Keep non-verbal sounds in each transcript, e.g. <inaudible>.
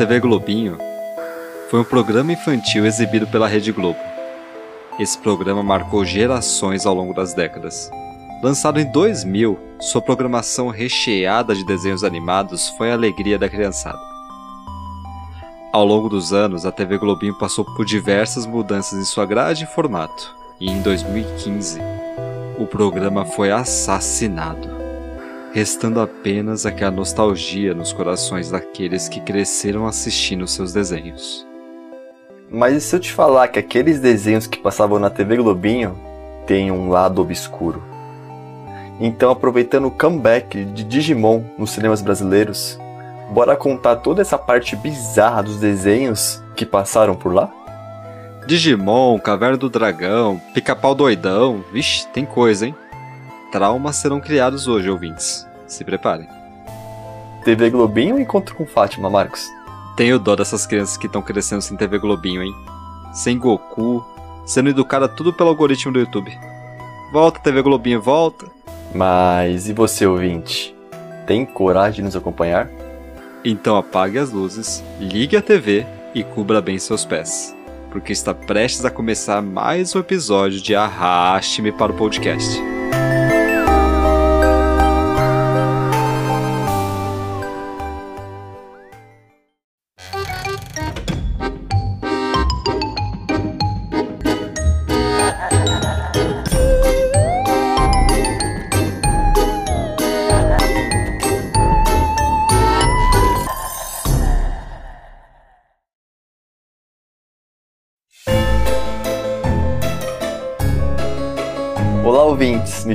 TV Globinho foi um programa infantil exibido pela Rede Globo. Esse programa marcou gerações ao longo das décadas. Lançado em 2000, sua programação recheada de desenhos animados foi a alegria da criançada. Ao longo dos anos, a TV Globinho passou por diversas mudanças em sua grade e formato, e em 2015, o programa foi assassinado restando apenas aquela nostalgia nos corações daqueles que cresceram assistindo seus desenhos. Mas e se eu te falar que aqueles desenhos que passavam na TV Globinho têm um lado obscuro? Então, aproveitando o comeback de Digimon nos cinemas brasileiros, bora contar toda essa parte bizarra dos desenhos que passaram por lá? Digimon, Caverna do Dragão, Pica-Pau Doidão, vixe, tem coisa, hein? Traumas serão criados hoje, ouvintes. Se preparem. TV Globinho ou encontro com Fátima, Marcos? Tenho dó dessas crianças que estão crescendo sem TV Globinho, hein? Sem Goku, sendo educada tudo pelo algoritmo do YouTube. Volta, TV Globinho, volta. Mas e você, ouvinte? Tem coragem de nos acompanhar? Então apague as luzes, ligue a TV e cubra bem seus pés. Porque está prestes a começar mais um episódio de Arraste-me para o podcast. Bye.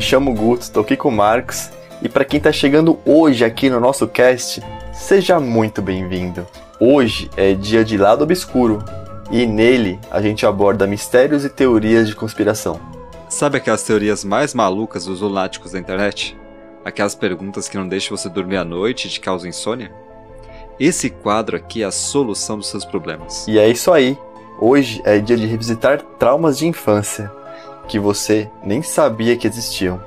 Chamo Guto, estou aqui com o Marcos. E para quem está chegando hoje aqui no nosso cast, seja muito bem-vindo. Hoje é dia de Lado Obscuro e nele a gente aborda mistérios e teorias de conspiração. Sabe aquelas teorias mais malucas dos lunáticos da internet? Aquelas perguntas que não deixam você dormir à noite e te causam insônia? Esse quadro aqui é a solução dos seus problemas. E é isso aí. Hoje é dia de revisitar traumas de infância que você nem sabia que existiam.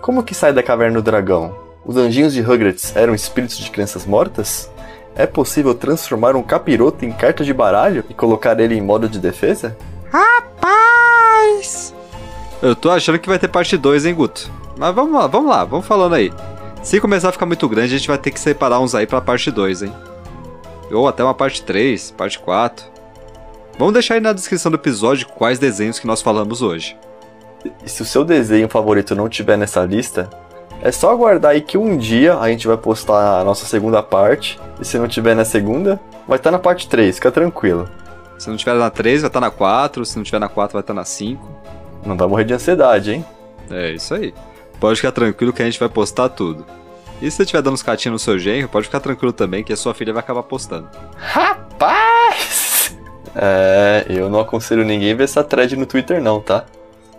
Como que sai da caverna do dragão? Os anjinhos de Rugrats eram espíritos de crianças mortas? É possível transformar um capiroto em carta de baralho e colocar ele em modo de defesa? Rapaz! Eu tô achando que vai ter parte 2, hein, Guto? Mas vamos lá, vamos lá, vamos falando aí. Se começar a ficar muito grande, a gente vai ter que separar uns aí pra parte 2, hein? Ou até uma parte 3, parte 4. Vamos deixar aí na descrição do episódio quais desenhos que nós falamos hoje. E se o seu desenho favorito não tiver nessa lista, é só aguardar aí que um dia a gente vai postar a nossa segunda parte. E se não tiver na segunda, vai estar na parte 3, fica tranquilo. Se não tiver na 3, vai estar na 4. Se não tiver na 4, vai estar na 5. Não vai morrer de ansiedade, hein? É isso aí. Pode ficar tranquilo que a gente vai postar tudo. E se você estiver dando uns catinhos no seu genro, pode ficar tranquilo também que a sua filha vai acabar postando. Rapaz! É, eu não aconselho ninguém a ver essa thread no Twitter não, tá?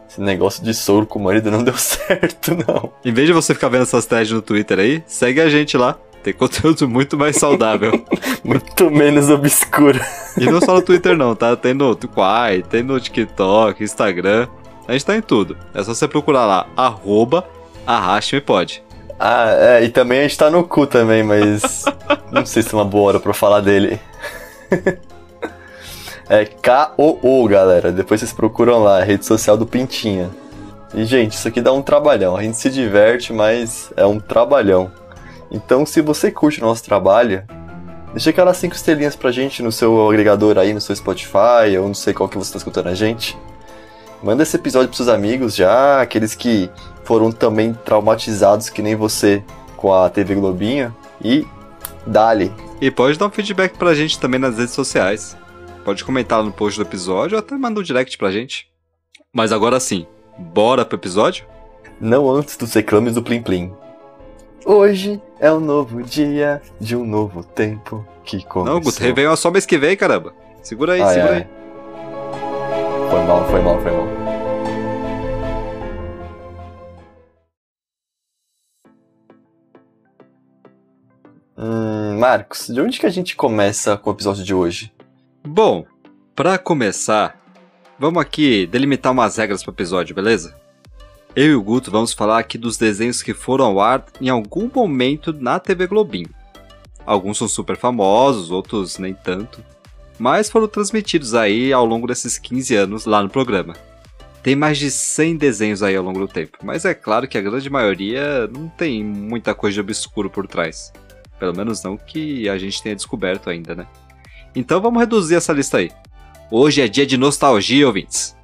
Esse negócio de soro com o marido não <laughs> deu certo, não. Em vez de você ficar vendo essas threads no Twitter aí, segue a gente lá. Tem conteúdo <laughs> muito mais saudável. <laughs> Muito menos obscuro. e não só no Twitter não, tá? Tem no Quai, tem no TikTok, Instagram. A gente tá em tudo. É só você procurar lá, arroba arraste-me-pode. Ah, é, e também a gente tá no cu também, mas não sei se é uma boa hora pra falar dele. É K-O-O, galera. Depois vocês procuram lá, rede social do Pintinha. E, gente, isso aqui dá um trabalhão. A gente se diverte, mas é um trabalhão. Então, se você curte o nosso trabalho, deixa aquelas 5 estrelinhas pra gente no seu agregador aí, no seu Spotify, ou não sei qual que você tá escutando a gente. Manda esse episódio pros seus amigos já, aqueles que foram também traumatizados que nem você com a TV Globinho. E dale. E pode dar um feedback pra gente também nas redes sociais. Pode comentar no post do episódio ou até manda um direct pra gente. Mas agora sim, bora pro episódio? Não antes dos reclames do Plim Plim. Hoje é um novo dia de um novo tempo que começou. Não, Guto, Réveillon é só mês que vem, caramba. Segura aí, Ai, segura ai. aí. Foi mal, foi mal, foi mal. Hum, Marcos, de onde que a gente começa com o episódio de hoje? Bom, pra começar, vamos aqui delimitar umas regras pro episódio, beleza? Eu e o Guto vamos falar aqui dos desenhos que foram ao ar em algum momento na TV Globinho. Alguns são super famosos, outros nem tanto. Mas foram transmitidos aí ao longo desses 15 anos lá no programa. Tem mais de 100 desenhos aí ao longo do tempo, mas é claro que a grande maioria não tem muita coisa de obscuro por trás. Pelo menos não que a gente tenha descoberto ainda, né? Então vamos reduzir essa lista aí. Hoje é dia de nostalgia, ouvintes.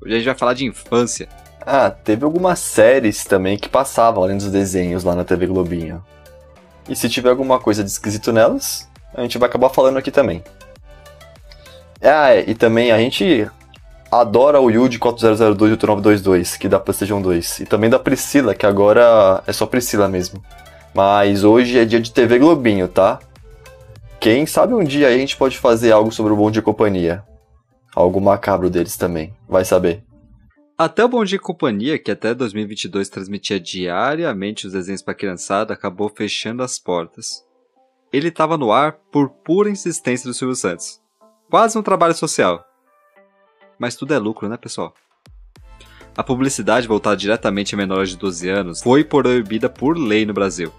Hoje a gente vai falar de infância. Ah, teve algumas séries também que passavam além dos desenhos lá na TV Globinho. E se tiver alguma coisa de esquisito nelas, a gente vai acabar falando aqui também. Ah, é, e também a gente adora o Yuji 4002 e o 922, que dá PlayStation 2. E também da Priscila, que agora é só Priscila mesmo. Mas hoje é dia de TV Globinho, tá? Quem sabe um dia a gente pode fazer algo sobre o Bom Dia Companhia. Algo macabro deles também, vai saber. Até o Bom Dia Companhia, que até 2022 transmitia diariamente os desenhos para criançada, acabou fechando as portas. Ele estava no ar por pura insistência do Silvio Santos. Quase um trabalho social. Mas tudo é lucro, né, pessoal? A publicidade voltada diretamente a menores de 12 anos foi proibida por lei no Brasil.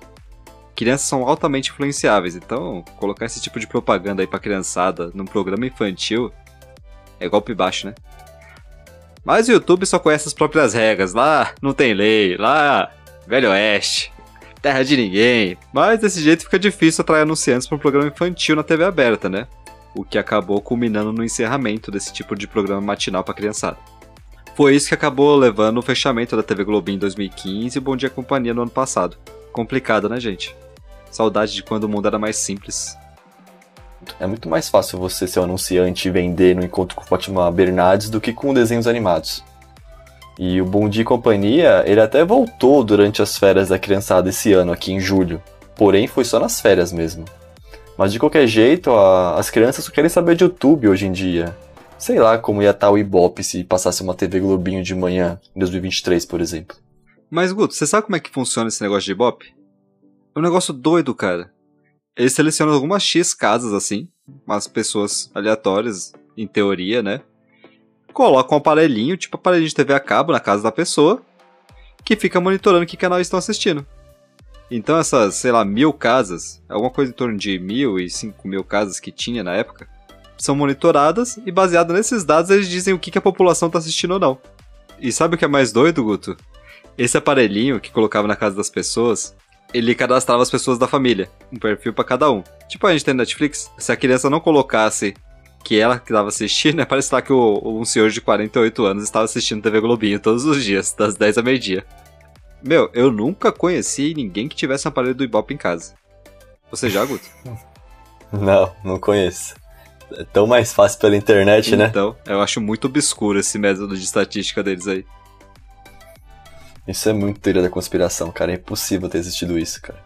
Crianças são altamente influenciáveis, então colocar esse tipo de propaganda aí pra criançada num programa infantil é golpe baixo, né? Mas o YouTube só conhece as próprias regras. Lá não tem lei, lá Velho Oeste, terra de ninguém. Mas desse jeito fica difícil atrair anunciantes para um programa infantil na TV aberta, né? O que acabou culminando no encerramento desse tipo de programa matinal para criançada. Foi isso que acabou levando o fechamento da TV Globinho em 2015 e Bom Dia Companhia no ano passado. Complicado, né, gente? Saudade de quando o mundo era mais simples. É muito mais fácil você ser um anunciante e vender no encontro com Fátima Bernardes do que com desenhos animados. E o Bom Dia e Companhia, ele até voltou durante as férias da criançada esse ano, aqui em julho. Porém, foi só nas férias mesmo. Mas de qualquer jeito, a... as crianças só querem saber de YouTube hoje em dia. Sei lá como ia estar o Ibope se passasse uma TV Globinho de manhã, em 2023, por exemplo. Mas, Guto, você sabe como é que funciona esse negócio de Ibope? É um negócio doido, cara. Eles selecionam algumas X casas assim, umas pessoas aleatórias, em teoria, né? Colocam um aparelhinho, tipo aparelhinho de TV a cabo na casa da pessoa, que fica monitorando que canal estão assistindo. Então essas, sei lá, mil casas, alguma coisa em torno de mil e cinco mil casas que tinha na época, são monitoradas e baseado nesses dados eles dizem o que, que a população está assistindo ou não. E sabe o que é mais doido, Guto? Esse aparelhinho que colocava na casa das pessoas, ele cadastrava as pessoas da família, um perfil para cada um. Tipo a gente tem no Netflix, se a criança não colocasse que ela que estava assistindo, <laughs> né, parece lá que o, um senhor de 48 anos estava assistindo TV Globinho todos os dias, das 10 a meio-dia. Meu, eu nunca conheci ninguém que tivesse um aparelho do Ibope em casa. Você já, Guto? <laughs> Não, não conheço. É tão mais fácil pela internet, então, né? Então, eu acho muito obscuro esse método de estatística deles aí. Isso é muito teoria da conspiração, cara. É impossível ter existido isso, cara.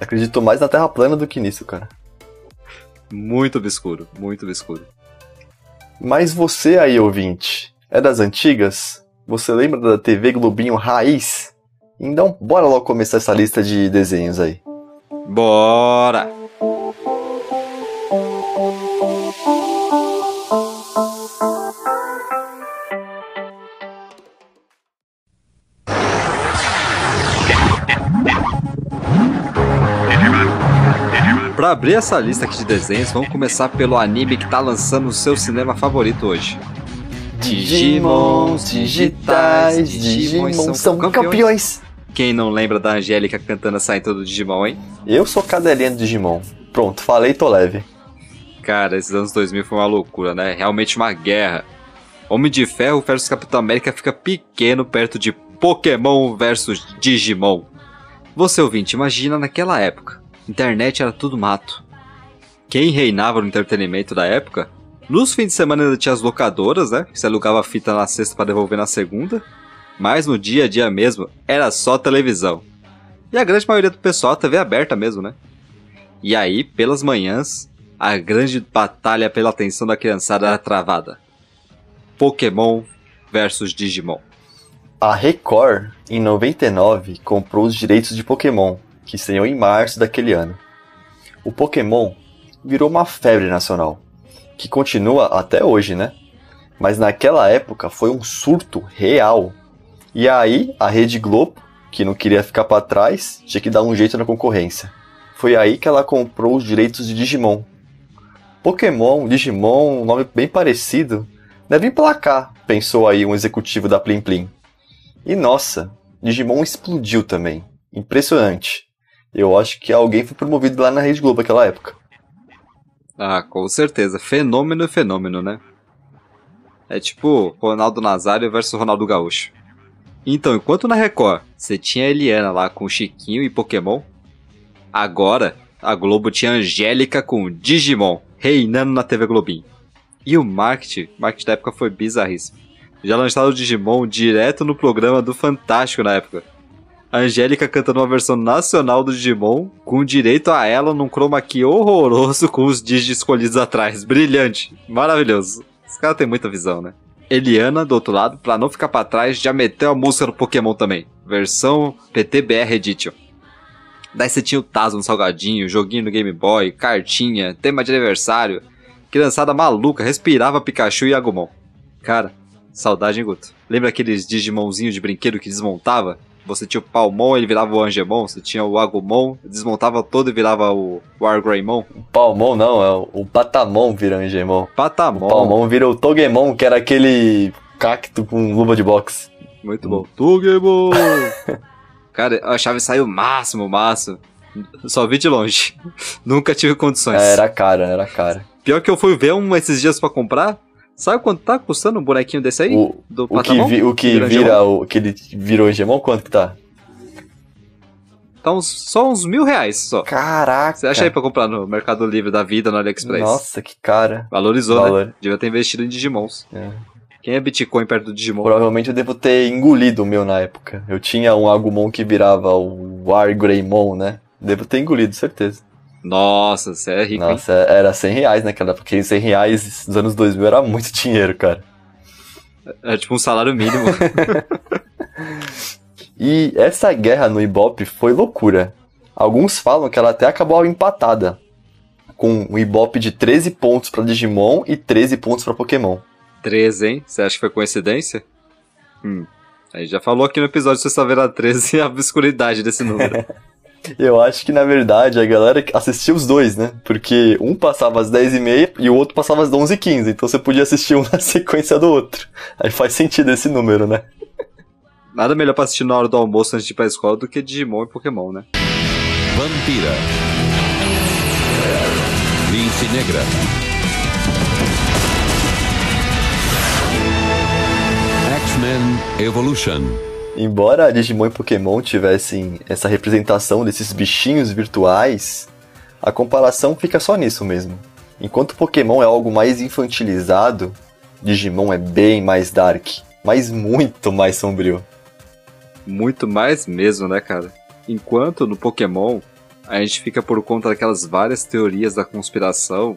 Acredito mais na Terra plana do que nisso, cara. Muito obscuro, muito obscuro. Mas você aí, ouvinte, é das antigas? Você lembra da TV Globinho Raiz? Então, bora logo começar essa lista de desenhos aí. Bora! Para abrir essa lista aqui de desenhos, vamos começar pelo anime que tá lançando o seu cinema favorito hoje. Digimons digitais, Digimons são, são campeões. campeões. Quem não lembra da Angélica cantando essa intro do Digimon, hein? Eu sou cadelinha do Digimon. Pronto, falei, tô leve. Cara, esses anos 2000 foi uma loucura, né? Realmente uma guerra. Homem de Ferro versus Capitão América fica pequeno perto de Pokémon versus Digimon. Você ouvinte, imagina naquela época internet era tudo mato. Quem reinava no entretenimento da época? Nos fins de semana ainda tinha as locadoras, né? Você alugava a fita na sexta para devolver na segunda. Mas no dia a dia mesmo, era só televisão. E a grande maioria do pessoal, a TV aberta mesmo, né? E aí, pelas manhãs, a grande batalha pela atenção da criançada era travada. Pokémon versus Digimon. A Record, em 99, comprou os direitos de Pokémon que estreou em março daquele ano. O Pokémon virou uma febre nacional, que continua até hoje, né? Mas naquela época foi um surto real. E aí a Rede Globo, que não queria ficar para trás, tinha que dar um jeito na concorrência. foi aí que ela comprou os direitos de Digimon. Pokémon, Digimon, um nome bem parecido, deve emplacar, pensou aí um executivo da Plim Plim. E nossa, Digimon explodiu também. Impressionante. Eu acho que alguém foi promovido lá na Rede Globo naquela época. Ah, com certeza. Fenômeno é fenômeno, né? É tipo Ronaldo Nazário versus Ronaldo Gaúcho. Então, enquanto na Record você tinha a Eliana lá com Chiquinho e Pokémon, agora a Globo tinha a Angélica com Digimon reinando na TV Globinho. E o marketing, marketing da época foi bizarríssimo. Já lançaram o Digimon direto no programa do Fantástico na época. A Angélica cantando uma versão nacional do Digimon, com direito a ela num chroma key horroroso com os Digi escolhidos atrás. Brilhante, maravilhoso. Esse cara tem muita visão, né? Eliana, do outro lado, pra não ficar pra trás, já meteu a música no Pokémon também. Versão PTBR Edition. Daí você tinha o Tazo no Salgadinho, joguinho no Game Boy, cartinha, tema de aniversário. Criançada maluca, respirava Pikachu e Agumon. Cara, saudade, hein, Guto? Lembra aqueles Digimonzinhos de brinquedo que desmontava? Você tinha o Palmon, ele virava o Angemon. Você tinha o Agumon, desmontava todo e virava o Wargreymon. O Palmon não, é o, Patamon vira Angemon. Patamon. O Palmon vira o Togemon, que era aquele cacto com luva de boxe. Muito bom. Togemon! <laughs> Cara, eu achava isso aí o máximo, o máximo. Só vi de longe. <laughs> Nunca tive condições. É, era cara, era cara. Pior que eu fui ver um esses dias pra comprar. Sabe quanto tá custando um bonequinho desse aí? O, do o que, vi- o que Vira o que ele virou Angemon, quanto que tá? Tá uns, só uns mil reais só. Caraca! Você acha aí pra comprar no Mercado Livre da vida, no AliExpress? Nossa, que cara. Valorizou, Valor. né? Devia ter investido em Digimons. É. Quem é Bitcoin perto do Digimon? Provavelmente eu devo ter engolido o meu na época. Eu tinha um Agumon que virava o Wargreymon, né? Devo ter engolido, certeza. Nossa, você é rico, hein? Nossa, era 100 reais naquela época. Porque 100 reais nos anos 2000 era muito dinheiro, cara. É tipo um salário mínimo. <laughs> E essa guerra no Ibope foi loucura. Alguns falam que ela até acabou empatada. Com um Ibope de 13 pontos pra Digimon e 13 pontos pra Pokémon. 13, hein? Você acha que foi coincidência? Hum. A gente já falou aqui no episódio de Sexta-feira 13 a obscuridade desse número. <laughs> Eu acho que na verdade a galera assistia os dois, né? Porque um passava às 10h30 e o outro passava às 11h15. Então você podia assistir <laughs> um na sequência do outro. Aí faz sentido esse número, né? Nada melhor pra assistir na hora do almoço antes de ir pra escola do que Digimon e Pokémon, né? Vampira. Lince Negra. X-Men Evolution. Embora Digimon e Pokémon tivessem essa representação desses bichinhos virtuais, a comparação fica só nisso mesmo. Enquanto Pokémon é algo mais infantilizado, Digimon é bem mais dark, mas muito mais sombrio. Muito mais mesmo, né, cara? Enquanto no Pokémon a gente fica por conta daquelas várias teorias da conspiração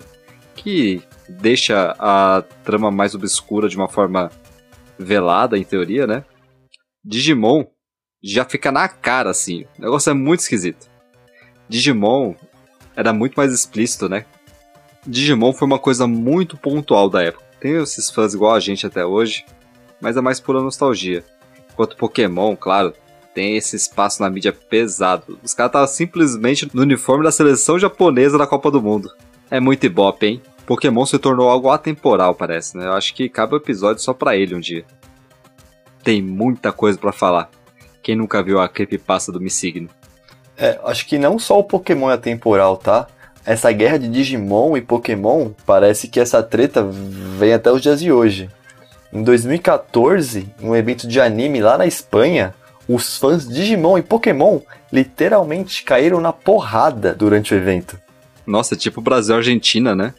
que deixa a trama mais obscura de uma forma velada, em teoria, né? Digimon já fica na cara, assim. O negócio é muito esquisito. Digimon era muito mais explícito, né? Digimon foi uma coisa muito pontual da época. Tem esses fãs igual a gente até hoje, mas é mais pura nostalgia. Enquanto Pokémon, claro, tem esse espaço na mídia pesado. Os caras estavam simplesmente no uniforme da seleção japonesa da Copa do Mundo. É muito ibope, hein? Pokémon se tornou algo atemporal, parece, né? Eu acho que cabe um episódio só pra ele um dia. Tem muita coisa pra falar. Quem nunca viu a creepypasta do Missigno? É, acho que não só o Pokémon é atemporal, tá? Essa guerra de Digimon e Pokémon, parece que essa treta vem até os dias de hoje. Em 2014, em um evento de anime lá na Espanha, os fãs de Digimon e Pokémon literalmente caíram na porrada durante o evento. Nossa, tipo Brasil e Argentina, né?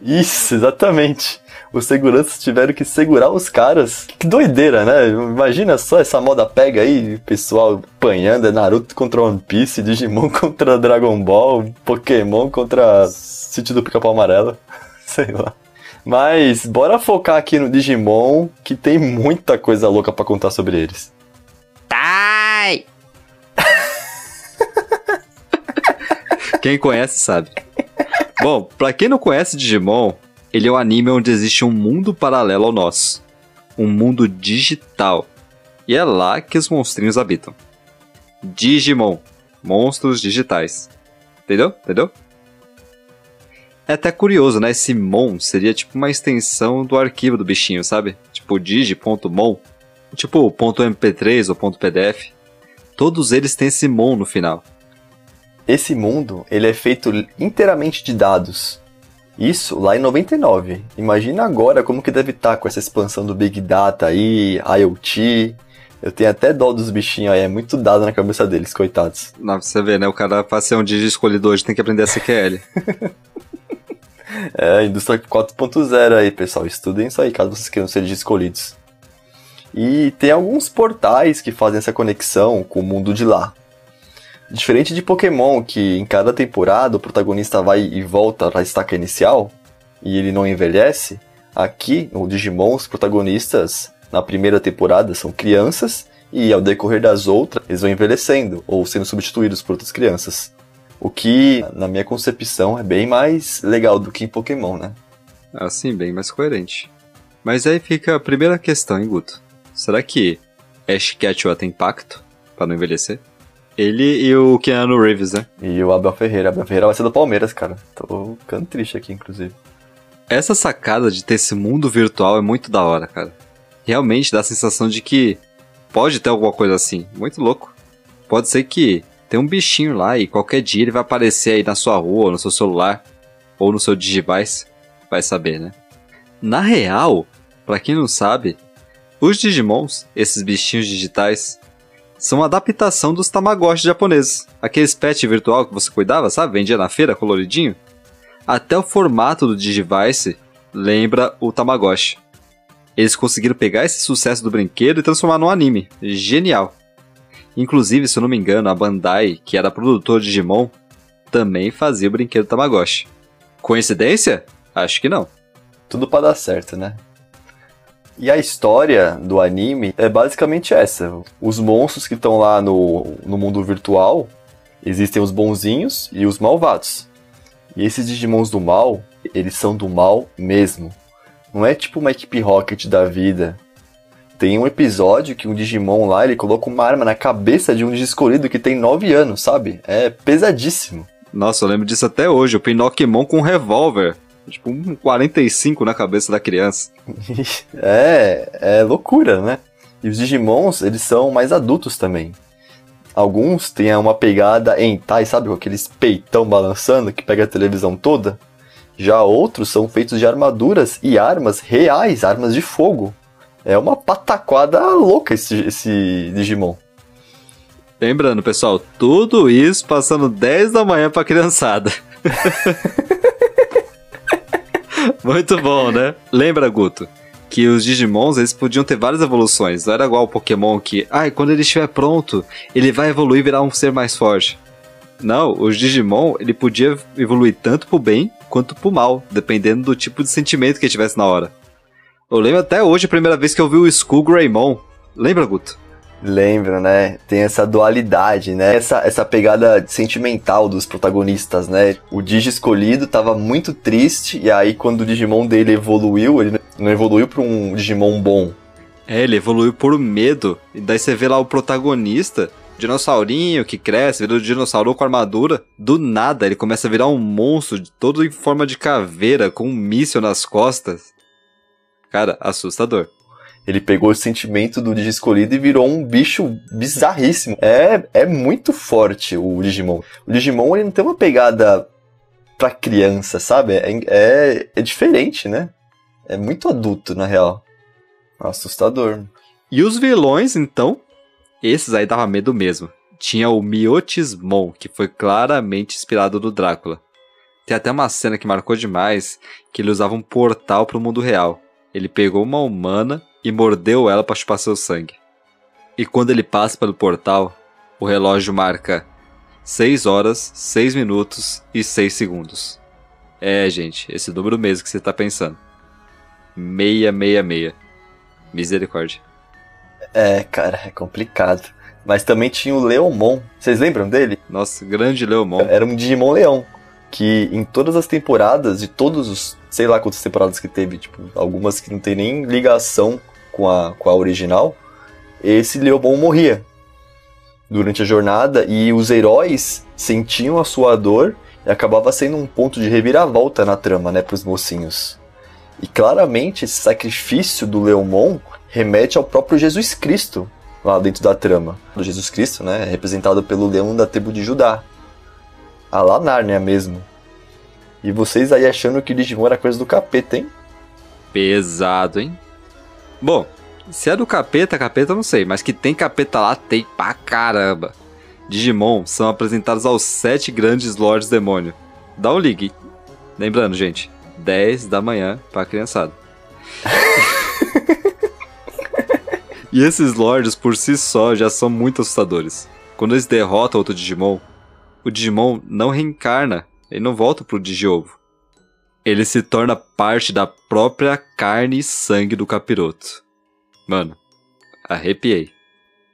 Isso, exatamente. Os seguranças tiveram que segurar os caras. Que doideira, né? Imagina só essa moda pega aí, o pessoal apanhando, é Naruto contra One Piece, Digimon <laughs> contra Dragon Ball, Pokémon contra Sítio do Pica-Pau Amarelo. <laughs> Sei lá. Mas bora focar aqui no Digimon, que tem muita coisa louca pra contar sobre eles. Tai! Quem conhece sabe. Bom, pra quem não conhece Digimon, ele é um anime onde existe um mundo paralelo ao nosso. Um mundo digital. E é lá que os monstrinhos habitam. Digimon. Monstros digitais. Entendeu? Entendeu? É até curioso, né? Esse mon seria tipo uma extensão do arquivo do bichinho, sabe? Tipo digi.mon. Tipo .mp3 ou .pdf. Todos eles têm esse mon no final. Esse mundo, ele é feito inteiramente de dados. Isso lá em 99. Imagina agora como que deve estar com essa expansão do Big Data aí, IoT. Eu tenho até dó dos bichinhos aí, é muito dado na cabeça deles, coitados. Não, você vê, né? O cara, pra ser um digi escolhido hoje, tem que aprender SQL. <laughs> é, indústria 4.0 aí, pessoal. Estudem isso aí, caso vocês queiram ser escolhidos. E tem alguns portais que fazem essa conexão com o mundo de lá. Diferente de Pokémon, que em cada temporada o protagonista vai e volta para a estaca inicial e ele não envelhece, aqui no Digimon os protagonistas na primeira temporada são crianças e ao decorrer das outras eles vão envelhecendo ou sendo substituídos por outras crianças. O que, na minha concepção, é bem mais legal do que em Pokémon, né? Assim, bem mais coerente. Mas aí fica a primeira questão, hein, Guto? Será que Ash Ketchum tem impacto para não envelhecer? Ele e o Keanu Reeves, né? E o Abel Ferreira. Abel Ferreira vai ser do Palmeiras, cara. Tô ficando triste aqui, inclusive. Essa sacada de ter esse mundo virtual é muito da hora, cara. Realmente dá a sensação de que pode ter alguma coisa assim. Muito louco. Pode ser que tem um bichinho lá e qualquer dia ele vai aparecer aí na sua rua, ou no seu celular, ou no seu Digivice. Vai saber, né? Na real, para quem não sabe, os Digimons, esses bichinhos digitais, são uma adaptação dos Tamagotchi japoneses. Aqueles pet virtual que você cuidava, sabe? Vendia na feira coloridinho. Até o formato do Digivice lembra o Tamagotchi. Eles conseguiram pegar esse sucesso do brinquedo e transformar num anime. Genial. Inclusive, se eu não me engano, a Bandai, que era produtor de Digimon, também fazia o brinquedo Tamagotchi. Coincidência? Acho que não. Tudo para dar certo, né? E a história do anime é basicamente essa. Os monstros que estão lá no, no mundo virtual, existem os bonzinhos e os malvados. E esses Digimons do mal, eles são do mal mesmo. Não é tipo uma equipe Rocket da vida. Tem um episódio que um Digimon lá, ele coloca uma arma na cabeça de um escolhido que tem 9 anos, sabe? É pesadíssimo. Nossa, eu lembro disso até hoje. O Pinocchimon com um revólver. Tipo, um 45 na cabeça da criança. <laughs> é, é loucura, né? E os Digimons, eles são mais adultos também. Alguns têm uma pegada em Tai, sabe? Com aqueles peitão balançando que pega a televisão toda. Já outros são feitos de armaduras e armas reais, armas de fogo. É uma pataquada louca esse, esse Digimon. Lembrando, pessoal, tudo isso passando 10 da manhã pra criançada. <laughs> <laughs> Muito bom, né? Lembra, Guto, que os Digimons eles podiam ter várias evoluções. Não era igual o Pokémon que, ai, ah, quando ele estiver pronto, ele vai evoluir e virar um ser mais forte. Não, os Digimon ele podia evoluir tanto pro bem quanto pro mal, dependendo do tipo de sentimento que ele tivesse na hora. Eu lembro até hoje a primeira vez que eu vi o Skull Greymon. Lembra, Guto? Lembro, né? Tem essa dualidade, né? Essa, essa pegada sentimental dos protagonistas, né? O Digi escolhido tava muito triste, e aí quando o Digimon dele evoluiu, ele não evoluiu pra um Digimon bom. É, ele evoluiu por medo. E daí você vê lá o protagonista, dinossaurinho que cresce, vira o dinossauro com armadura. Do nada, ele começa a virar um monstro, todo em forma de caveira, com um míssil nas costas. Cara, assustador. Ele pegou o sentimento do Digi escolhido e virou um bicho bizarríssimo. É, é muito forte o Digimon. O Digimon ele não tem uma pegada pra criança, sabe? É, é, é diferente, né? É muito adulto, na real. Assustador. E os vilões, então? Esses aí dava medo mesmo. Tinha o Miotismon, que foi claramente inspirado no Drácula. Tem até uma cena que marcou demais, que ele usava um portal para o mundo real. Ele pegou uma humana e mordeu ela para chupar seu sangue. E quando ele passa pelo portal, o relógio marca 6 horas, 6 minutos e 6 segundos. É, gente, esse número mesmo que você tá pensando. 666. Misericórdia. É, cara, é complicado. Mas também tinha o Leomon. Vocês lembram dele? Nossa, grande Leomon. Era um Digimon Leão. Que em todas as temporadas, de todos os. sei lá quantas temporadas que teve, tipo, algumas que não tem nem ligação com a, com a original, esse Leomon morria. durante a jornada e os heróis sentiam a sua dor e acabava sendo um ponto de reviravolta na trama, né, para os mocinhos. E claramente esse sacrifício do Leomon remete ao próprio Jesus Cristo lá dentro da trama. Do Jesus Cristo, né, representado pelo leão da tribo de Judá. A lá Nárnia mesmo. E vocês aí achando que Digimon era coisa do capeta, hein? Pesado, hein? Bom, se é do capeta, capeta eu não sei, mas que tem capeta lá, tem pra caramba. Digimon são apresentados aos sete grandes Lords Demônio. Dá um ligue. Lembrando, gente, 10 da manhã pra criançada. <laughs> e esses Lords por si só já são muito assustadores. Quando eles derrotam outro Digimon, o Digimon não reencarna, ele não volta pro Digiovo. Ele se torna parte da própria carne e sangue do capiroto. Mano, arrepiei.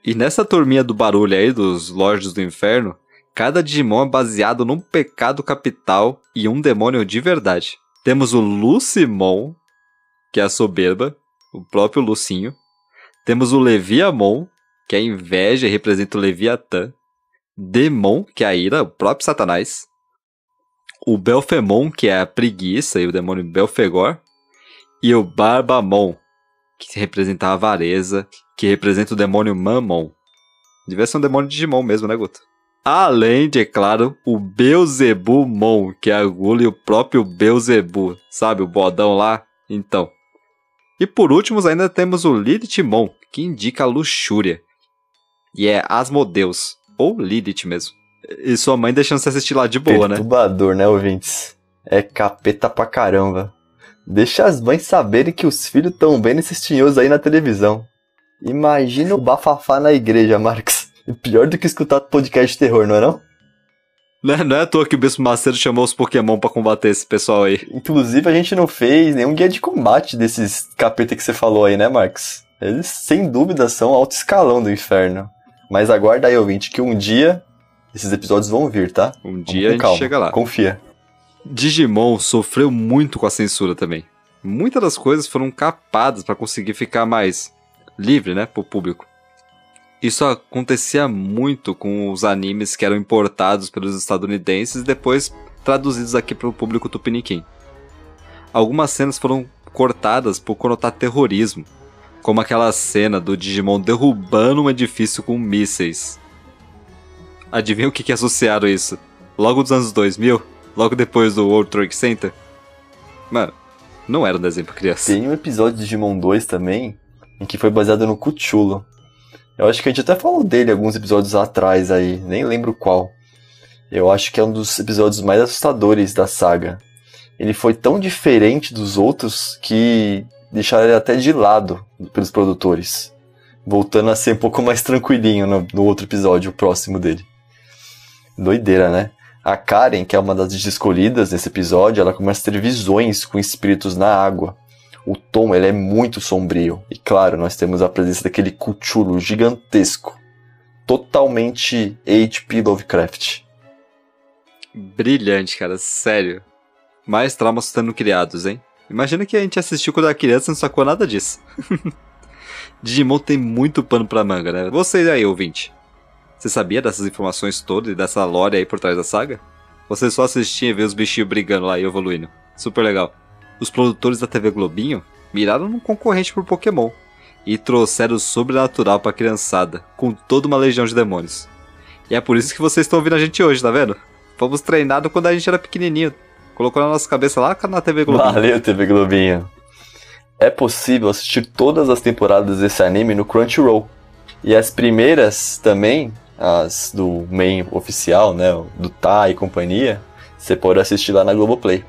E nessa turminha do barulho aí dos Lords do Inferno, cada Digimon é baseado num pecado capital e um demônio de verdade. Temos o Lucimon, que é a soberba, o próprio Lucinho. Temos o Leviamon, que é a inveja e representa o Leviatã. Demon, que é a ira, o próprio Satanás. O Belfemon, que é a preguiça e o demônio Belfegor. E o Barbamon, que representa a avareza, que representa o demônio Mammon. Devia ser um demônio de Digimon mesmo, né, Guto? Além de, é claro, o Beelzebumon, que e o próprio Beelzebu, sabe, o bodão lá? Então. E por último, ainda temos o Lilithmon, que indica a luxúria. E é Asmodeus, ou Lilith mesmo. E sua mãe deixando você assistir lá de boa, né? Perturbador, né, ouvintes? É capeta pra caramba. Deixa as mães saberem que os filhos estão bem nesses tinhosos aí na televisão. Imagina o bafafá na igreja, Marcos. Pior do que escutar podcast de terror, não é não? Não é, não é à toa que o Bispo Macedo chamou os Pokémon para combater esse pessoal aí. Inclusive, a gente não fez nenhum guia de combate desses capeta que você falou aí, né, Marcos? Eles, sem dúvida, são alto escalão do inferno. Mas aguarda aí, ouvinte, que um dia esses episódios vão vir, tá? Um dia a gente calma. chega lá. Confia. Digimon sofreu muito com a censura também. Muitas das coisas foram capadas para conseguir ficar mais livre, né, pro público. Isso acontecia muito com os animes que eram importados pelos estadunidenses e depois traduzidos aqui para o público tupiniquim. Algumas cenas foram cortadas por conotar terrorismo, como aquela cena do Digimon derrubando um edifício com mísseis. Adivinha o que, que associaram isso? Logo dos anos 2000? logo depois do World Trade Center. Mano, não era um desenho pra criança. Tem um episódio de Digimon 2 também, em que foi baseado no Cuchulo. Eu acho que a gente até falou dele alguns episódios atrás aí, nem lembro qual. Eu acho que é um dos episódios mais assustadores da saga. Ele foi tão diferente dos outros que deixaram ele até de lado pelos produtores. Voltando a ser um pouco mais tranquilinho no, no outro episódio, o próximo dele. Doideira, né? A Karen, que é uma das escolhidas nesse episódio, ela começa a ter visões com espíritos na água. O tom ele é muito sombrio. E claro, nós temos a presença daquele cuchulo gigantesco. Totalmente H.P. Lovecraft. Brilhante, cara, sério. Mais traumas sendo criados, hein? Imagina que a gente assistiu quando era criança e não sacou nada disso. <laughs> Digimon tem muito pano pra manga, né? Vocês aí, ouvinte. Você sabia dessas informações todas e dessa lore aí por trás da saga? Você só assistia e vê os bichinhos brigando lá e evoluindo. Super legal. Os produtores da TV Globinho miraram num concorrente por Pokémon e trouxeram o sobrenatural pra criançada, com toda uma legião de demônios. E é por isso que vocês estão ouvindo a gente hoje, tá vendo? Fomos treinados quando a gente era pequenininho. Colocou na nossa cabeça lá na TV Globinho. Valeu, TV Globinho. É possível assistir todas as temporadas desse anime no Crunchyroll. E as primeiras também as do main oficial, né, do Tai e companhia, você pode assistir lá na Globoplay.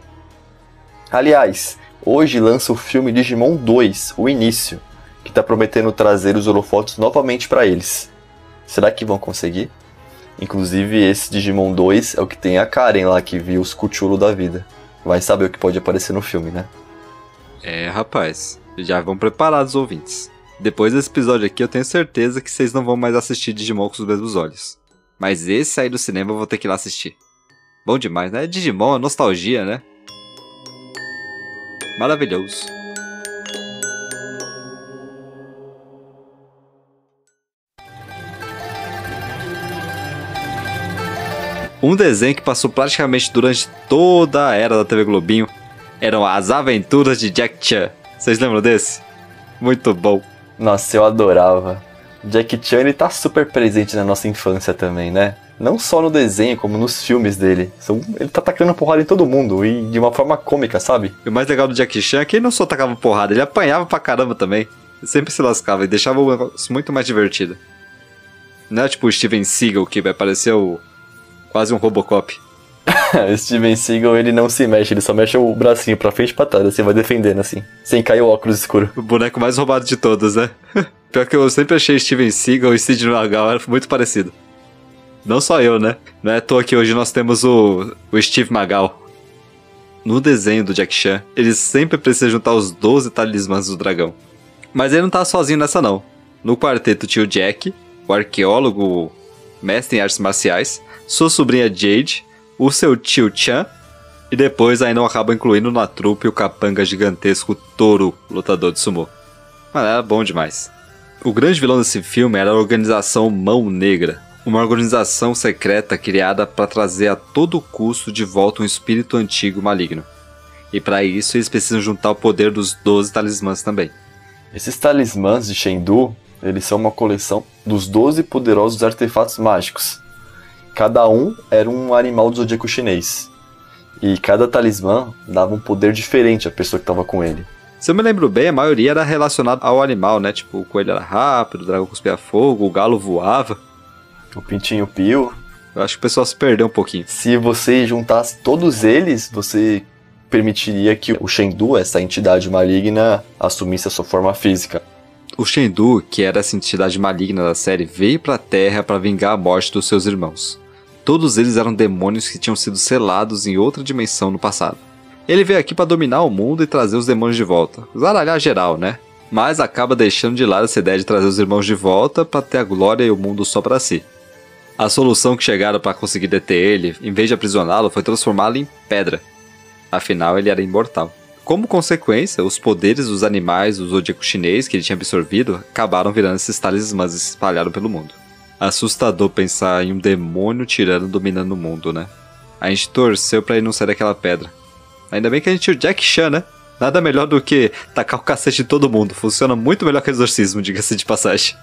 Aliás, hoje lança o filme Digimon 2, o início, que está prometendo trazer os holofotes novamente para eles. Será que vão conseguir? Inclusive, esse Digimon 2 é o que tem a Karen lá, que viu os cuchulos da vida. Vai saber o que pode aparecer no filme, né? É, rapaz. Já vão preparados, ouvintes. Depois desse episódio aqui, eu tenho certeza que vocês não vão mais assistir Digimon com os mesmos olhos. Mas esse aí do cinema eu vou ter que ir lá assistir. Bom demais, né? Digimon é nostalgia, né? Maravilhoso. Um desenho que passou praticamente durante toda a era da TV Globinho eram as aventuras de Jack Chan. Vocês lembram desse? Muito bom. Nossa, eu adorava. Jack Chan ele tá super presente na nossa infância também, né? Não só no desenho, como nos filmes dele. Ele tá tacando porrada em todo mundo e de uma forma cômica, sabe? E o mais legal do Jack Chan é que ele não só tacava porrada, ele apanhava pra caramba também. Ele sempre se lascava e deixava o negócio muito mais divertido. Não é tipo o Steven Seagal que vai parecer o... quase um Robocop. <laughs> Steven Seagal ele não se mexe, ele só mexe o bracinho pra frente e pra trás, assim, vai defendendo assim. Sem cair o óculos escuro. O boneco mais roubado de todos, né? <laughs> Pior que eu sempre achei Steven Seagal e Sid Magal muito parecido. Não só eu, né? Não é à toa que hoje nós temos o, o Steve Magal. No desenho do Jack Chan, ele sempre precisa juntar os 12 talismãs do dragão. Mas ele não tá sozinho nessa não. No quarteto tinha o Jack, o arqueólogo, mestre em artes marciais, sua sobrinha Jade, o seu tio Chan, e depois ainda acaba incluindo na trupe o capanga gigantesco Toru, lutador de sumô. Mano, era bom demais. O grande vilão desse filme era a organização Mão Negra, uma organização secreta criada para trazer a todo custo de volta um espírito antigo maligno. E para isso eles precisam juntar o poder dos 12 talismãs também. Esses talismãs de Shendu, eles são uma coleção dos 12 poderosos artefatos mágicos. Cada um era um animal do zodíaco chinês. E cada talismã dava um poder diferente à pessoa que estava com ele. Se eu me lembro bem, a maioria era relacionada ao animal, né? Tipo, o coelho era rápido, o dragão cuspia fogo, o galo voava. O Pintinho Pio. Eu acho que o pessoal se perdeu um pouquinho. Se você juntasse todos eles, você permitiria que o Shendu, essa entidade maligna, assumisse a sua forma física. O Shendu, que era essa entidade maligna da série, veio pra Terra para vingar a morte dos seus irmãos. Todos eles eram demônios que tinham sido selados em outra dimensão no passado. Ele veio aqui para dominar o mundo e trazer os demônios de volta. Zaralhar geral, né? Mas acaba deixando de lado essa ideia de trazer os irmãos de volta para ter a glória e o mundo só para si. A solução que chegaram para conseguir deter ele, em vez de aprisioná-lo, foi transformá-lo em pedra. Afinal, ele era imortal. Como consequência, os poderes dos animais do zodíaco chinês que ele tinha absorvido acabaram virando esses talismãs e se espalharam pelo mundo. Assustador pensar em um demônio tirano dominando o mundo, né? A gente torceu pra ele não sair daquela pedra. Ainda bem que a gente tinha o Jack Chan, né? Nada melhor do que tacar o cacete em todo mundo. Funciona muito melhor que exorcismo, diga-se de passagem.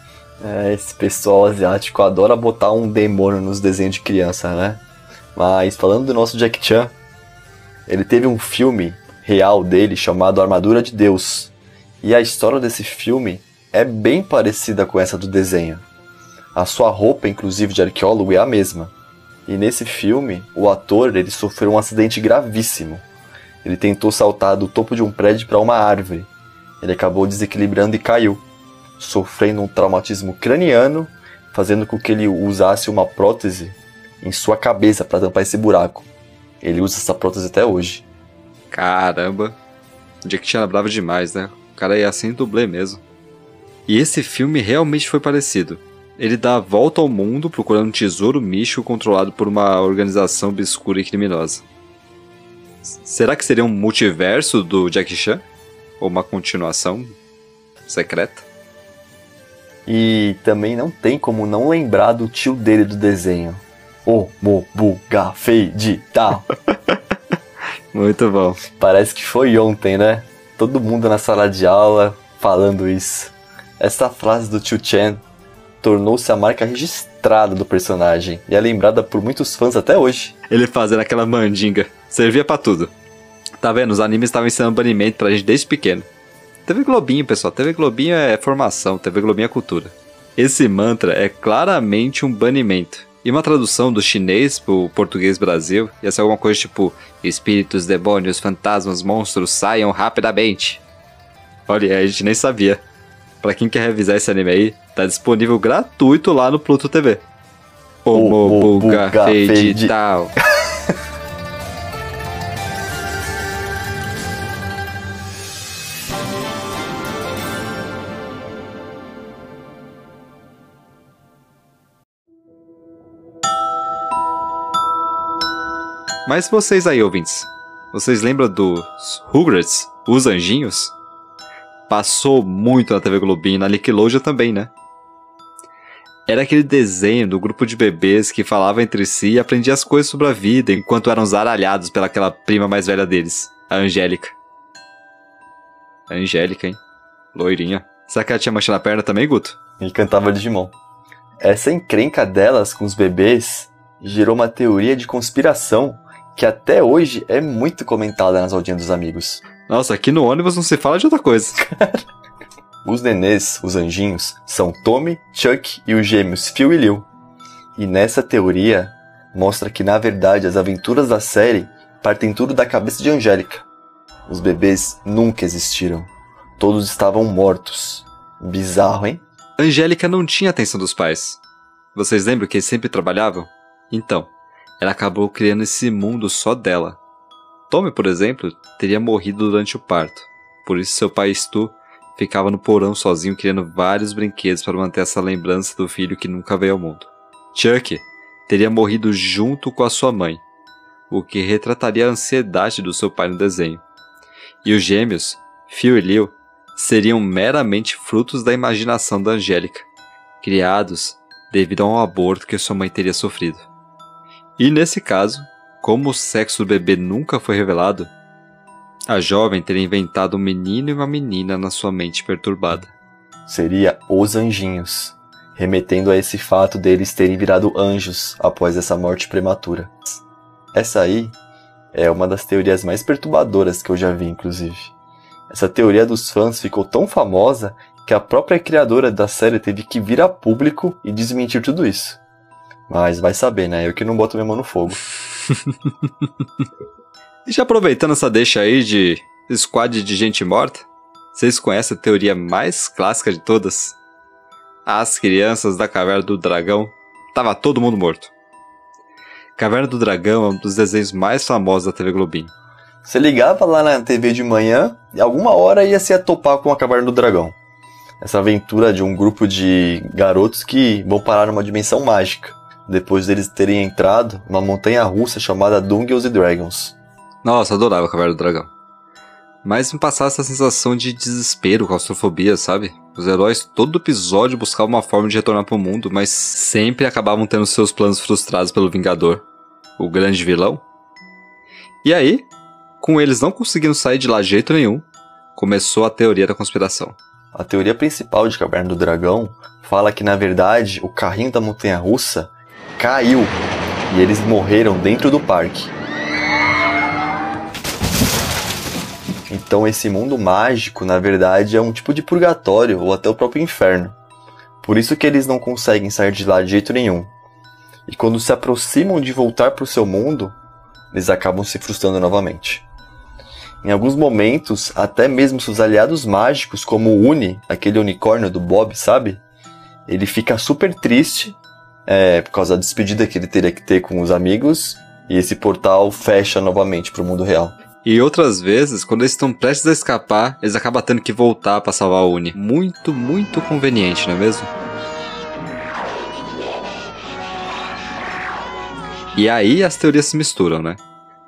É, esse pessoal asiático adora botar um demônio nos desenhos de criança, né? Mas falando do nosso Jack Chan, ele teve um filme real dele chamado Armadura de Deus. E a história desse filme é bem parecida com essa do desenho. A sua roupa, inclusive de arqueólogo, é a mesma. E nesse filme, o ator ele sofreu um acidente gravíssimo. Ele tentou saltar do topo de um prédio para uma árvore. Ele acabou desequilibrando e caiu, sofrendo um traumatismo craniano, fazendo com que ele usasse uma prótese em sua cabeça para tampar esse buraco. Ele usa essa prótese até hoje. Caramba. Jack Chan era bravo demais, né? O cara ia sem dublê mesmo. E esse filme realmente foi parecido. Ele dá a volta ao mundo procurando um tesouro místico controlado por uma organização obscura e criminosa. Será que seria um multiverso do Jack Chan? Ou uma continuação secreta? E também não tem como não lembrar do tio dele do desenho. O Mobuga Feidita. <laughs> Muito bom. Parece que foi ontem, né? Todo mundo na sala de aula falando isso. Essa frase do tio Chen tornou-se a marca registrada do personagem e é lembrada por muitos fãs até hoje. Ele fazendo aquela mandinga. Servia pra tudo. Tá vendo? Os animes estavam ensinando banimento pra gente desde pequeno. TV Globinho, pessoal. TV Globinho é formação, TV Globinho é cultura. Esse mantra é claramente um banimento. E uma tradução do chinês pro português Brasil ia ser alguma coisa tipo: Espíritos, demônios, fantasmas, monstros saiam rapidamente. Olha, a gente nem sabia. Pra quem quer revisar esse anime aí, tá disponível gratuito lá no Pluto TV. Omobuga Omobuga Feidi- Digital. <laughs> Mas vocês aí, ouvintes, vocês lembram dos Rugrats, os anjinhos? Passou muito na TV Globinho e na Nickelodeon também, né? Era aquele desenho do grupo de bebês que falava entre si e aprendia as coisas sobre a vida enquanto eram zaralhados pelaquela prima mais velha deles, a Angélica. A Angélica, hein? Loirinha. Será que ela tinha mancha na perna também, Guto? E cantava Digimon. Essa encrenca delas com os bebês gerou uma teoria de conspiração que até hoje é muito comentada nas audiências dos amigos. Nossa, aqui no ônibus não se fala de outra coisa. <laughs> Os nenês, os anjinhos, são Tommy, Chuck e os gêmeos Phil e Lil. E nessa teoria, mostra que na verdade as aventuras da série partem tudo da cabeça de Angélica. Os bebês nunca existiram. Todos estavam mortos. Bizarro, hein? Angélica não tinha atenção dos pais. Vocês lembram que eles sempre trabalhavam? Então, ela acabou criando esse mundo só dela. Tommy, por exemplo, teria morrido durante o parto. Por isso seu pai Stu ficava no porão sozinho criando vários brinquedos para manter essa lembrança do filho que nunca veio ao mundo. Chuck teria morrido junto com a sua mãe, o que retrataria a ansiedade do seu pai no desenho. E os gêmeos, Phil e Lil, seriam meramente frutos da imaginação da Angélica, criados devido a um aborto que sua mãe teria sofrido. E nesse caso, como o sexo do bebê nunca foi revelado, a jovem teria inventado um menino e uma menina na sua mente perturbada. Seria os anjinhos, remetendo a esse fato deles terem virado anjos após essa morte prematura. Essa aí é uma das teorias mais perturbadoras que eu já vi, inclusive. Essa teoria dos fãs ficou tão famosa que a própria criadora da série teve que vir a público e desmentir tudo isso. Mas vai saber, né? Eu que não boto minha mão no fogo. <laughs> E já aproveitando essa deixa aí de squad de gente morta, vocês conhecem a teoria mais clássica de todas? As crianças da Caverna do Dragão. Tava todo mundo morto. Caverna do Dragão é um dos desenhos mais famosos da TV Globinho. Você ligava lá na TV de manhã e alguma hora ia se atopar com a Caverna do Dragão. Essa aventura de um grupo de garotos que vão parar numa dimensão mágica, depois deles terem entrado numa montanha russa chamada Dungeons Dragons. Nossa, adorava Caverna do Dragão. Mas me passava essa sensação de desespero, claustrofobia, sabe? Os heróis todo episódio buscavam uma forma de retornar pro mundo, mas sempre acabavam tendo seus planos frustrados pelo Vingador, o grande vilão. E aí, com eles não conseguindo sair de lá de jeito nenhum, começou a teoria da conspiração. A teoria principal de Caverna do Dragão fala que na verdade o carrinho da montanha russa caiu e eles morreram dentro do parque. Então esse mundo mágico, na verdade, é um tipo de purgatório ou até o próprio inferno. Por isso que eles não conseguem sair de lá de jeito nenhum. E quando se aproximam de voltar para o seu mundo, eles acabam se frustrando novamente. Em alguns momentos, até mesmo seus aliados mágicos, como o Uni, aquele unicórnio do Bob, sabe? Ele fica super triste é, por causa da despedida que ele teria que ter com os amigos, e esse portal fecha novamente para o mundo real. E outras vezes, quando eles estão prestes a escapar, eles acabam tendo que voltar para salvar o Uni. Muito, muito conveniente, não é mesmo? E aí as teorias se misturam, né?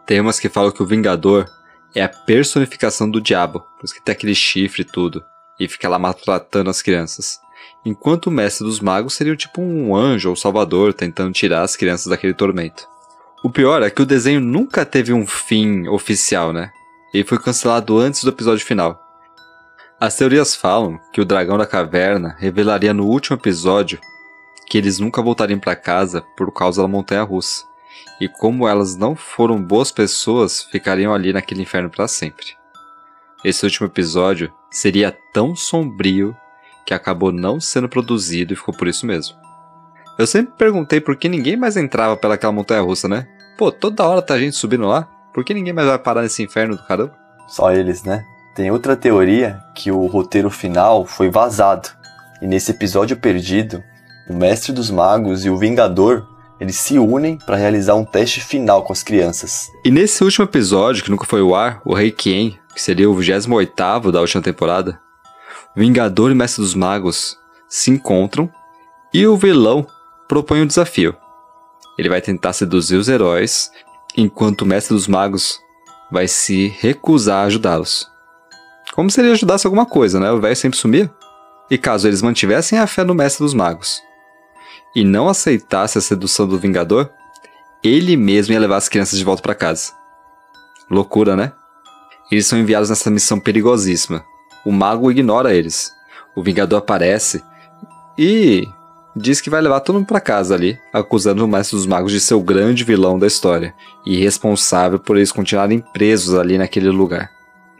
Tem umas que falam que o Vingador é a personificação do diabo, por isso que tem aquele chifre e tudo, e fica lá maltratando as crianças. Enquanto o mestre dos magos seria tipo um anjo ou salvador tentando tirar as crianças daquele tormento. O pior é que o desenho nunca teve um fim oficial, né? Ele foi cancelado antes do episódio final. As teorias falam que o dragão da caverna revelaria no último episódio que eles nunca voltariam para casa por causa da montanha russa. E como elas não foram boas pessoas, ficariam ali naquele inferno para sempre. Esse último episódio seria tão sombrio que acabou não sendo produzido e ficou por isso mesmo. Eu sempre perguntei por que ninguém mais entrava pelaquela montanha russa, né? Pô, toda hora tá gente subindo lá. Por que ninguém mais vai parar nesse inferno do caramba? Só eles, né? Tem outra teoria que o roteiro final foi vazado. E nesse episódio perdido, o Mestre dos Magos e o Vingador eles se unem para realizar um teste final com as crianças. E nesse último episódio, que nunca foi o ar, o Rei Kien, que seria o 28 da última temporada, o Vingador e o Mestre dos Magos se encontram e o vilão propõe um desafio. Ele vai tentar seduzir os heróis, enquanto o Mestre dos Magos vai se recusar a ajudá-los. Como se ele ajudasse alguma coisa, né? O velho sempre sumia. E caso eles mantivessem a fé no Mestre dos Magos, e não aceitasse a sedução do Vingador, ele mesmo ia levar as crianças de volta para casa. Loucura, né? Eles são enviados nessa missão perigosíssima. O mago ignora eles. O Vingador aparece e diz que vai levar todo mundo para casa ali, acusando o Mestre dos Magos de ser o grande vilão da história e responsável por eles continuarem presos ali naquele lugar.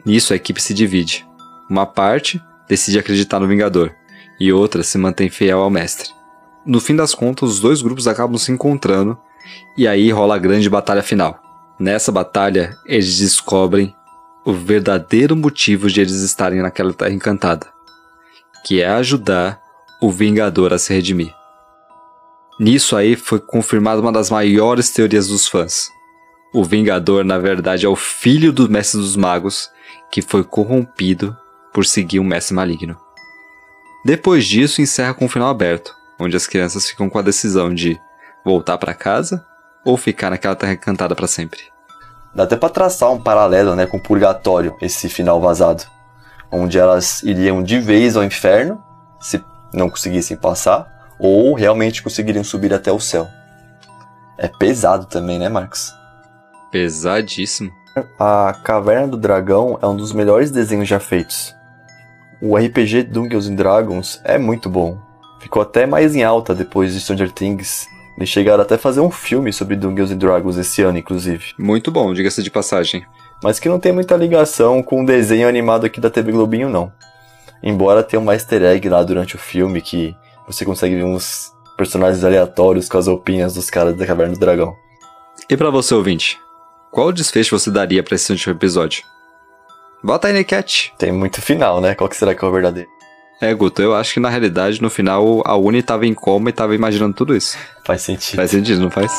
Nisso a equipe se divide. Uma parte decide acreditar no Vingador e outra se mantém fiel ao Mestre. No fim das contas, os dois grupos acabam se encontrando e aí rola a grande batalha final. Nessa batalha, eles descobrem o verdadeiro motivo de eles estarem naquela terra encantada, que é ajudar o Vingador a se redimir. Nisso aí foi confirmada uma das maiores teorias dos fãs. O Vingador, na verdade, é o filho do Mestre dos Magos que foi corrompido por seguir um mestre maligno. Depois disso, encerra com um final aberto, onde as crianças ficam com a decisão de voltar para casa ou ficar naquela terra encantada para sempre. Dá até para traçar um paralelo, né, com o purgatório, esse final vazado, onde elas iriam de vez ao inferno, se não conseguissem passar, ou realmente conseguiriam subir até o céu. É pesado também, né, Marcos? Pesadíssimo. A Caverna do Dragão é um dos melhores desenhos já feitos. O RPG Dungeons Dragons é muito bom. Ficou até mais em alta depois de Stranger Things. Eles chegaram até a fazer um filme sobre Dungeons Dragons esse ano, inclusive. Muito bom, diga-se de passagem. Mas que não tem muita ligação com o desenho animado aqui da TV Globinho, não. Embora tenha uma easter egg lá durante o filme que você consegue ver uns personagens aleatórios com as roupinhas dos caras da Caverna do Dragão. E para você, ouvinte? Qual desfecho você daria para esse último episódio? Bota aí na enquete. Tem muito final, né? Qual que será que é o verdadeiro? É, Guto, eu acho que na realidade, no final, a Uni tava em coma e tava imaginando tudo isso. Faz sentido. Faz sentido, não faz?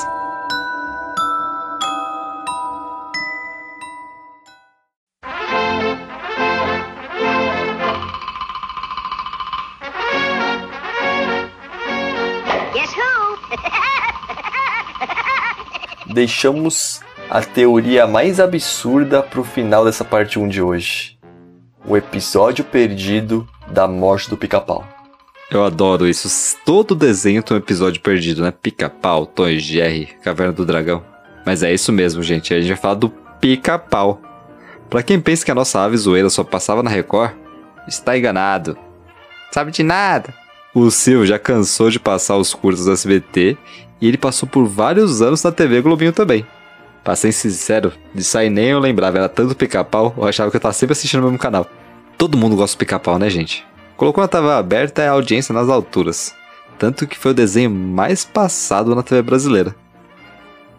Deixamos a teoria mais absurda pro final dessa parte 1 de hoje. O episódio perdido da morte do pica-pau. Eu adoro isso. Todo desenho tem um episódio perdido, né? Pica-pau, e Jerry, Caverna do Dragão. Mas é isso mesmo, gente. A gente vai falar do pica-pau. Pra quem pensa que a nossa ave zoeira só passava na Record, está enganado. Sabe de nada. O Silvio já cansou de passar os cursos do SBT e ele passou por vários anos na TV Globinho também. Pra ser sincero, disso aí nem eu lembrava, era tanto pica-pau, eu achava que eu tava sempre assistindo o mesmo canal. Todo mundo gosta do pica-pau, né, gente? Colocou na TV aberta a audiência nas alturas. Tanto que foi o desenho mais passado na TV brasileira.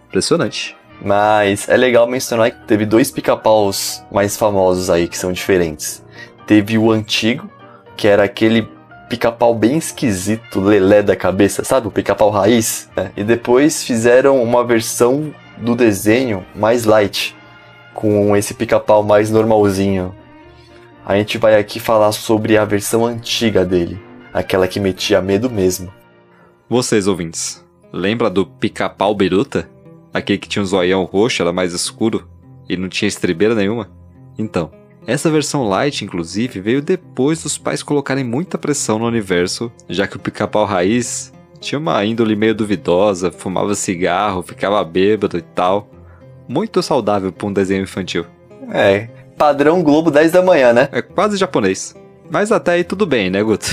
Impressionante. Mas é legal mencionar que teve dois pica-paus mais famosos aí que são diferentes. Teve o antigo, que era aquele pica-pau bem esquisito, lelé da cabeça, sabe? O pica-pau raiz. né? E depois fizeram uma versão do desenho mais light, com esse pica-pau mais normalzinho. A gente vai aqui falar sobre a versão antiga dele, aquela que metia medo mesmo. Vocês, ouvintes, lembra do pica-pau biruta? Aquele que tinha um zoião roxo, era mais escuro e não tinha estribeira nenhuma? Então, essa versão light, inclusive, veio depois dos pais colocarem muita pressão no universo, já que o pica-pau raiz tinha uma índole meio duvidosa, fumava cigarro, ficava bêbado e tal. Muito saudável para um desenho infantil. É, padrão Globo 10 da manhã, né? É quase japonês. Mas até aí tudo bem, né, Guto?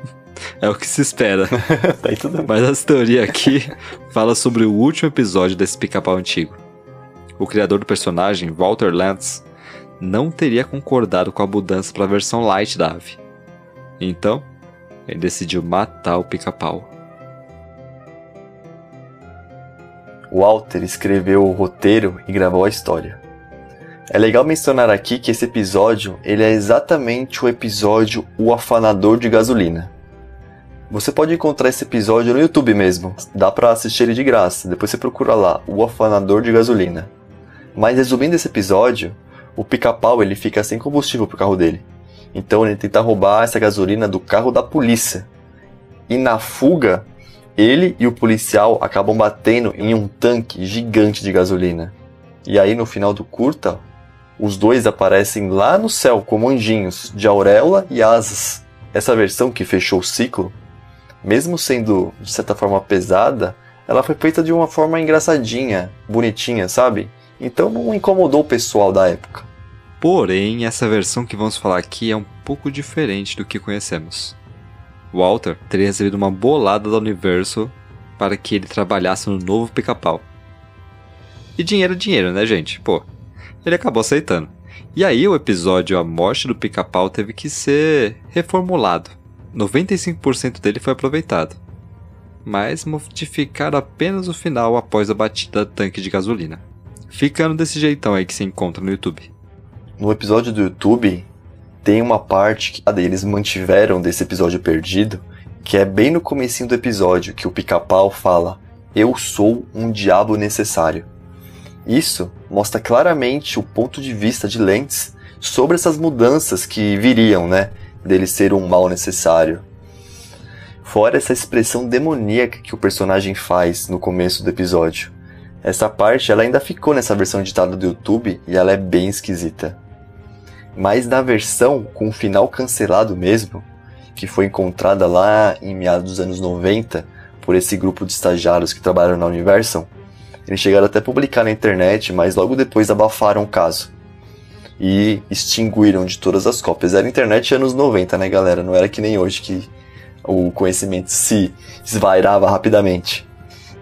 <laughs> é o que se espera. <laughs> Tá aí tudo bem. Mas essa teoria aqui fala sobre o último episódio desse pica-pau antigo. O criador do personagem, Walter Lantz, não teria concordado com a mudança para a versão light da ave. Então, ele decidiu matar o pica-pau. Walter escreveu o roteiro e gravou a história. É legal mencionar aqui que esse episódio ele é exatamente o episódio O Afanador de Gasolina. Você pode encontrar esse episódio no YouTube mesmo, dá pra assistir ele de graça, depois você procura lá, O Afanador de Gasolina. Mas resumindo esse episódio, o pica-pau ele fica sem combustível pro carro dele. Então ele tenta roubar essa gasolina do carro da polícia. E na fuga, ele e o policial acabam batendo em um tanque gigante de gasolina. E aí no final do curta, os dois aparecem lá no céu como anjinhos, de auréola e asas. Essa versão que fechou o ciclo mesmo sendo de certa forma pesada, ela foi feita de uma forma engraçadinha, bonitinha, sabe? Então não incomodou o pessoal da época. Porém, essa versão que vamos falar aqui é um pouco diferente do que conhecemos. Walter teria recebido uma bolada da Universal para que ele trabalhasse no novo pica-pau. E dinheiro é dinheiro, né, gente? Pô, ele acabou aceitando. E aí o episódio A Morte do Pica-Pau teve que ser reformulado. 95% dele foi aproveitado. Mas modificaram apenas o final após a batida do tanque de gasolina. Ficando desse jeitão aí que se encontra no YouTube. No episódio do YouTube, tem uma parte que eles mantiveram desse episódio perdido, que é bem no comecinho do episódio, que o pica-pau fala: Eu sou um diabo necessário. Isso mostra claramente o ponto de vista de Lentz sobre essas mudanças que viriam, né? Dele ser um mal necessário. Fora essa expressão demoníaca que o personagem faz no começo do episódio. Essa parte ela ainda ficou nessa versão editada do YouTube e ela é bem esquisita. Mas na versão com o final cancelado mesmo, que foi encontrada lá em meados dos anos 90 por esse grupo de estagiários que trabalharam na Universal, eles chegaram até a publicar na internet, mas logo depois abafaram o caso. E extinguiram de todas as cópias. Era internet anos 90, né, galera? Não era que nem hoje que o conhecimento se esvairava rapidamente.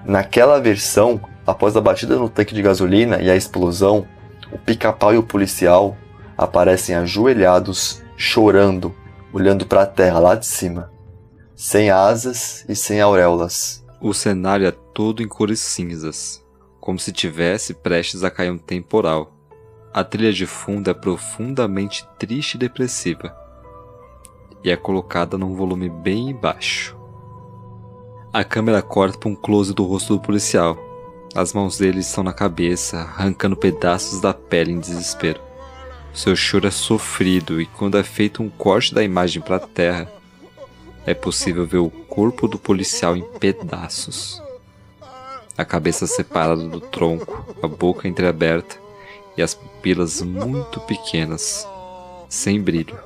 Naquela versão, após a batida no tanque de gasolina e a explosão, o pica-pau e o policial aparecem ajoelhados, chorando, olhando para a terra lá de cima, sem asas e sem auréolas. O cenário é todo em cores cinzas, como se tivesse prestes a cair um temporal. A trilha de fundo é profundamente triste e depressiva, e é colocada num volume bem baixo. A câmera corta para um close do rosto do policial. As mãos dele estão na cabeça, arrancando pedaços da pele em desespero. Seu choro é sofrido e quando é feito um corte da imagem para a terra, é possível ver o corpo do policial em pedaços a cabeça separada do tronco, a boca entreaberta e as pupilas muito pequenas, sem brilho,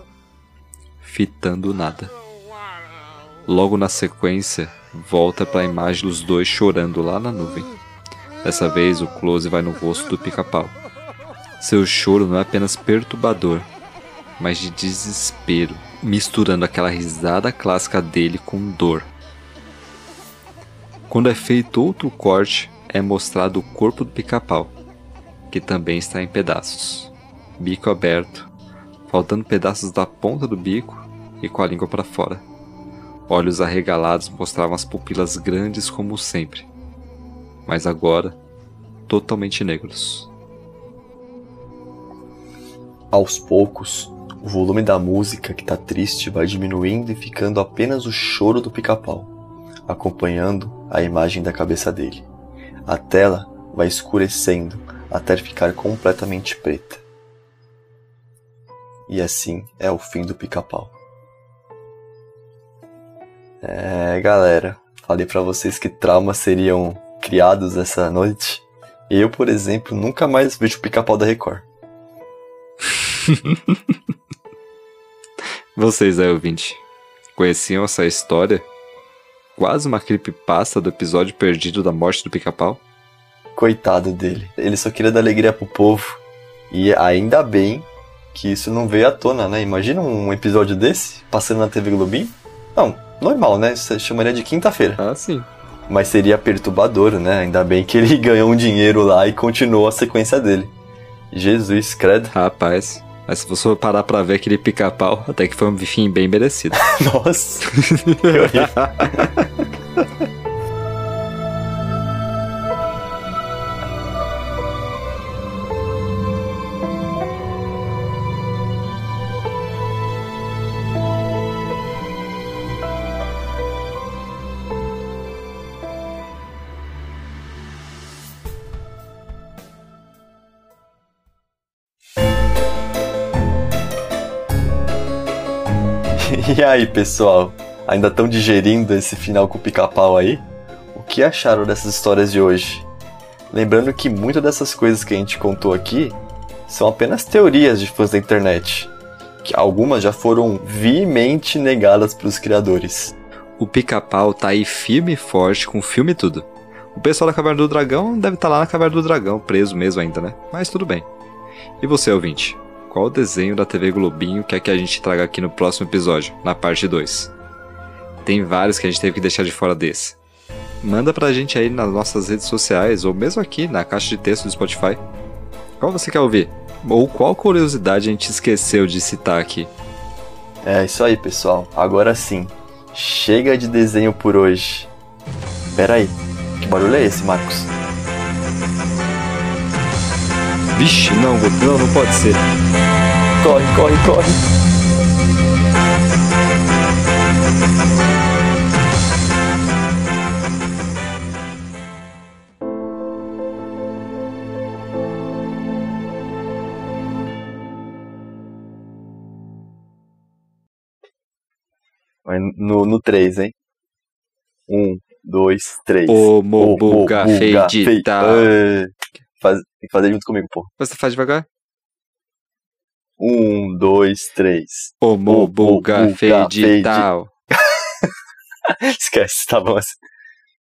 fitando nada. Logo na sequência, volta para a imagem dos dois chorando lá na nuvem. Dessa vez o close vai no rosto do pica-pau. Seu choro não é apenas perturbador, mas de desespero, misturando aquela risada clássica dele com dor. Quando é feito outro corte, é mostrado o corpo do pica-pau, que também está em pedaços, bico aberto, faltando pedaços da ponta do bico e com a língua para fora. Olhos arregalados mostravam as pupilas grandes como sempre, mas agora totalmente negros. Aos poucos, o volume da música que está triste vai diminuindo e ficando apenas o choro do pica-pau acompanhando a imagem da cabeça dele. A tela vai escurecendo até ficar completamente preta. E assim é o fim do pica-pau. É, galera, falei para vocês que traumas seriam criados essa noite. Eu, por exemplo, nunca mais vejo o pica-pau da Record. <laughs> Vocês aí, ouvinte, conheciam essa história? quase uma creepypasta do episódio perdido da morte do pica-pau. Coitado dele. Ele só queria dar alegria pro povo. E ainda bem que isso não veio à tona, né? Imagina um episódio desse passando na TV Globinho. Não, normal, né? Você chamaria de quinta-feira. Ah, sim. Mas seria perturbador, né? Ainda bem que ele <laughs> ganhou um dinheiro lá e continuou a sequência dele. Jesus, credo. Rapaz. Mas se você parar pra ver aquele pica-pau, até que foi um fim bem merecido. <laughs> Nossa! <laughs> E aí, pessoal? Ainda estão digerindo esse final com o pica-pau aí? O que acharam dessas histórias de hoje? Lembrando que muitas dessas coisas que a gente contou aqui são apenas teorias de fãs da internet, que algumas já foram veemente negadas pelos criadores. O pica-pau tá aí firme e forte com filme e tudo. O pessoal da Caverna do Dragão deve estar tá lá na Caverna do Dragão, preso mesmo ainda, né? Mas tudo bem. E você, ouvinte? Qual desenho da TV Globinho quer que a gente traga aqui no próximo episódio, na parte 2? Tem vários que a gente teve que deixar de fora desse. Manda pra gente aí nas nossas redes sociais ou mesmo aqui na caixa de texto do Spotify. Qual você quer ouvir? Ou qual curiosidade a gente esqueceu de citar aqui? É isso aí, pessoal. Agora sim. Chega de desenho por hoje. Pera aí. Que barulho é esse, Marcos? Vixe, não, não, não pode ser. Corre, corre, corre. no, no 3, hein? Um, dois, três. O Mobuga Feidita. Faz, tem que fazer junto comigo, pô. Você faz devagar? Um, dois, três. O Mobuga Feidita. <laughs> Esquece, tá bom assim.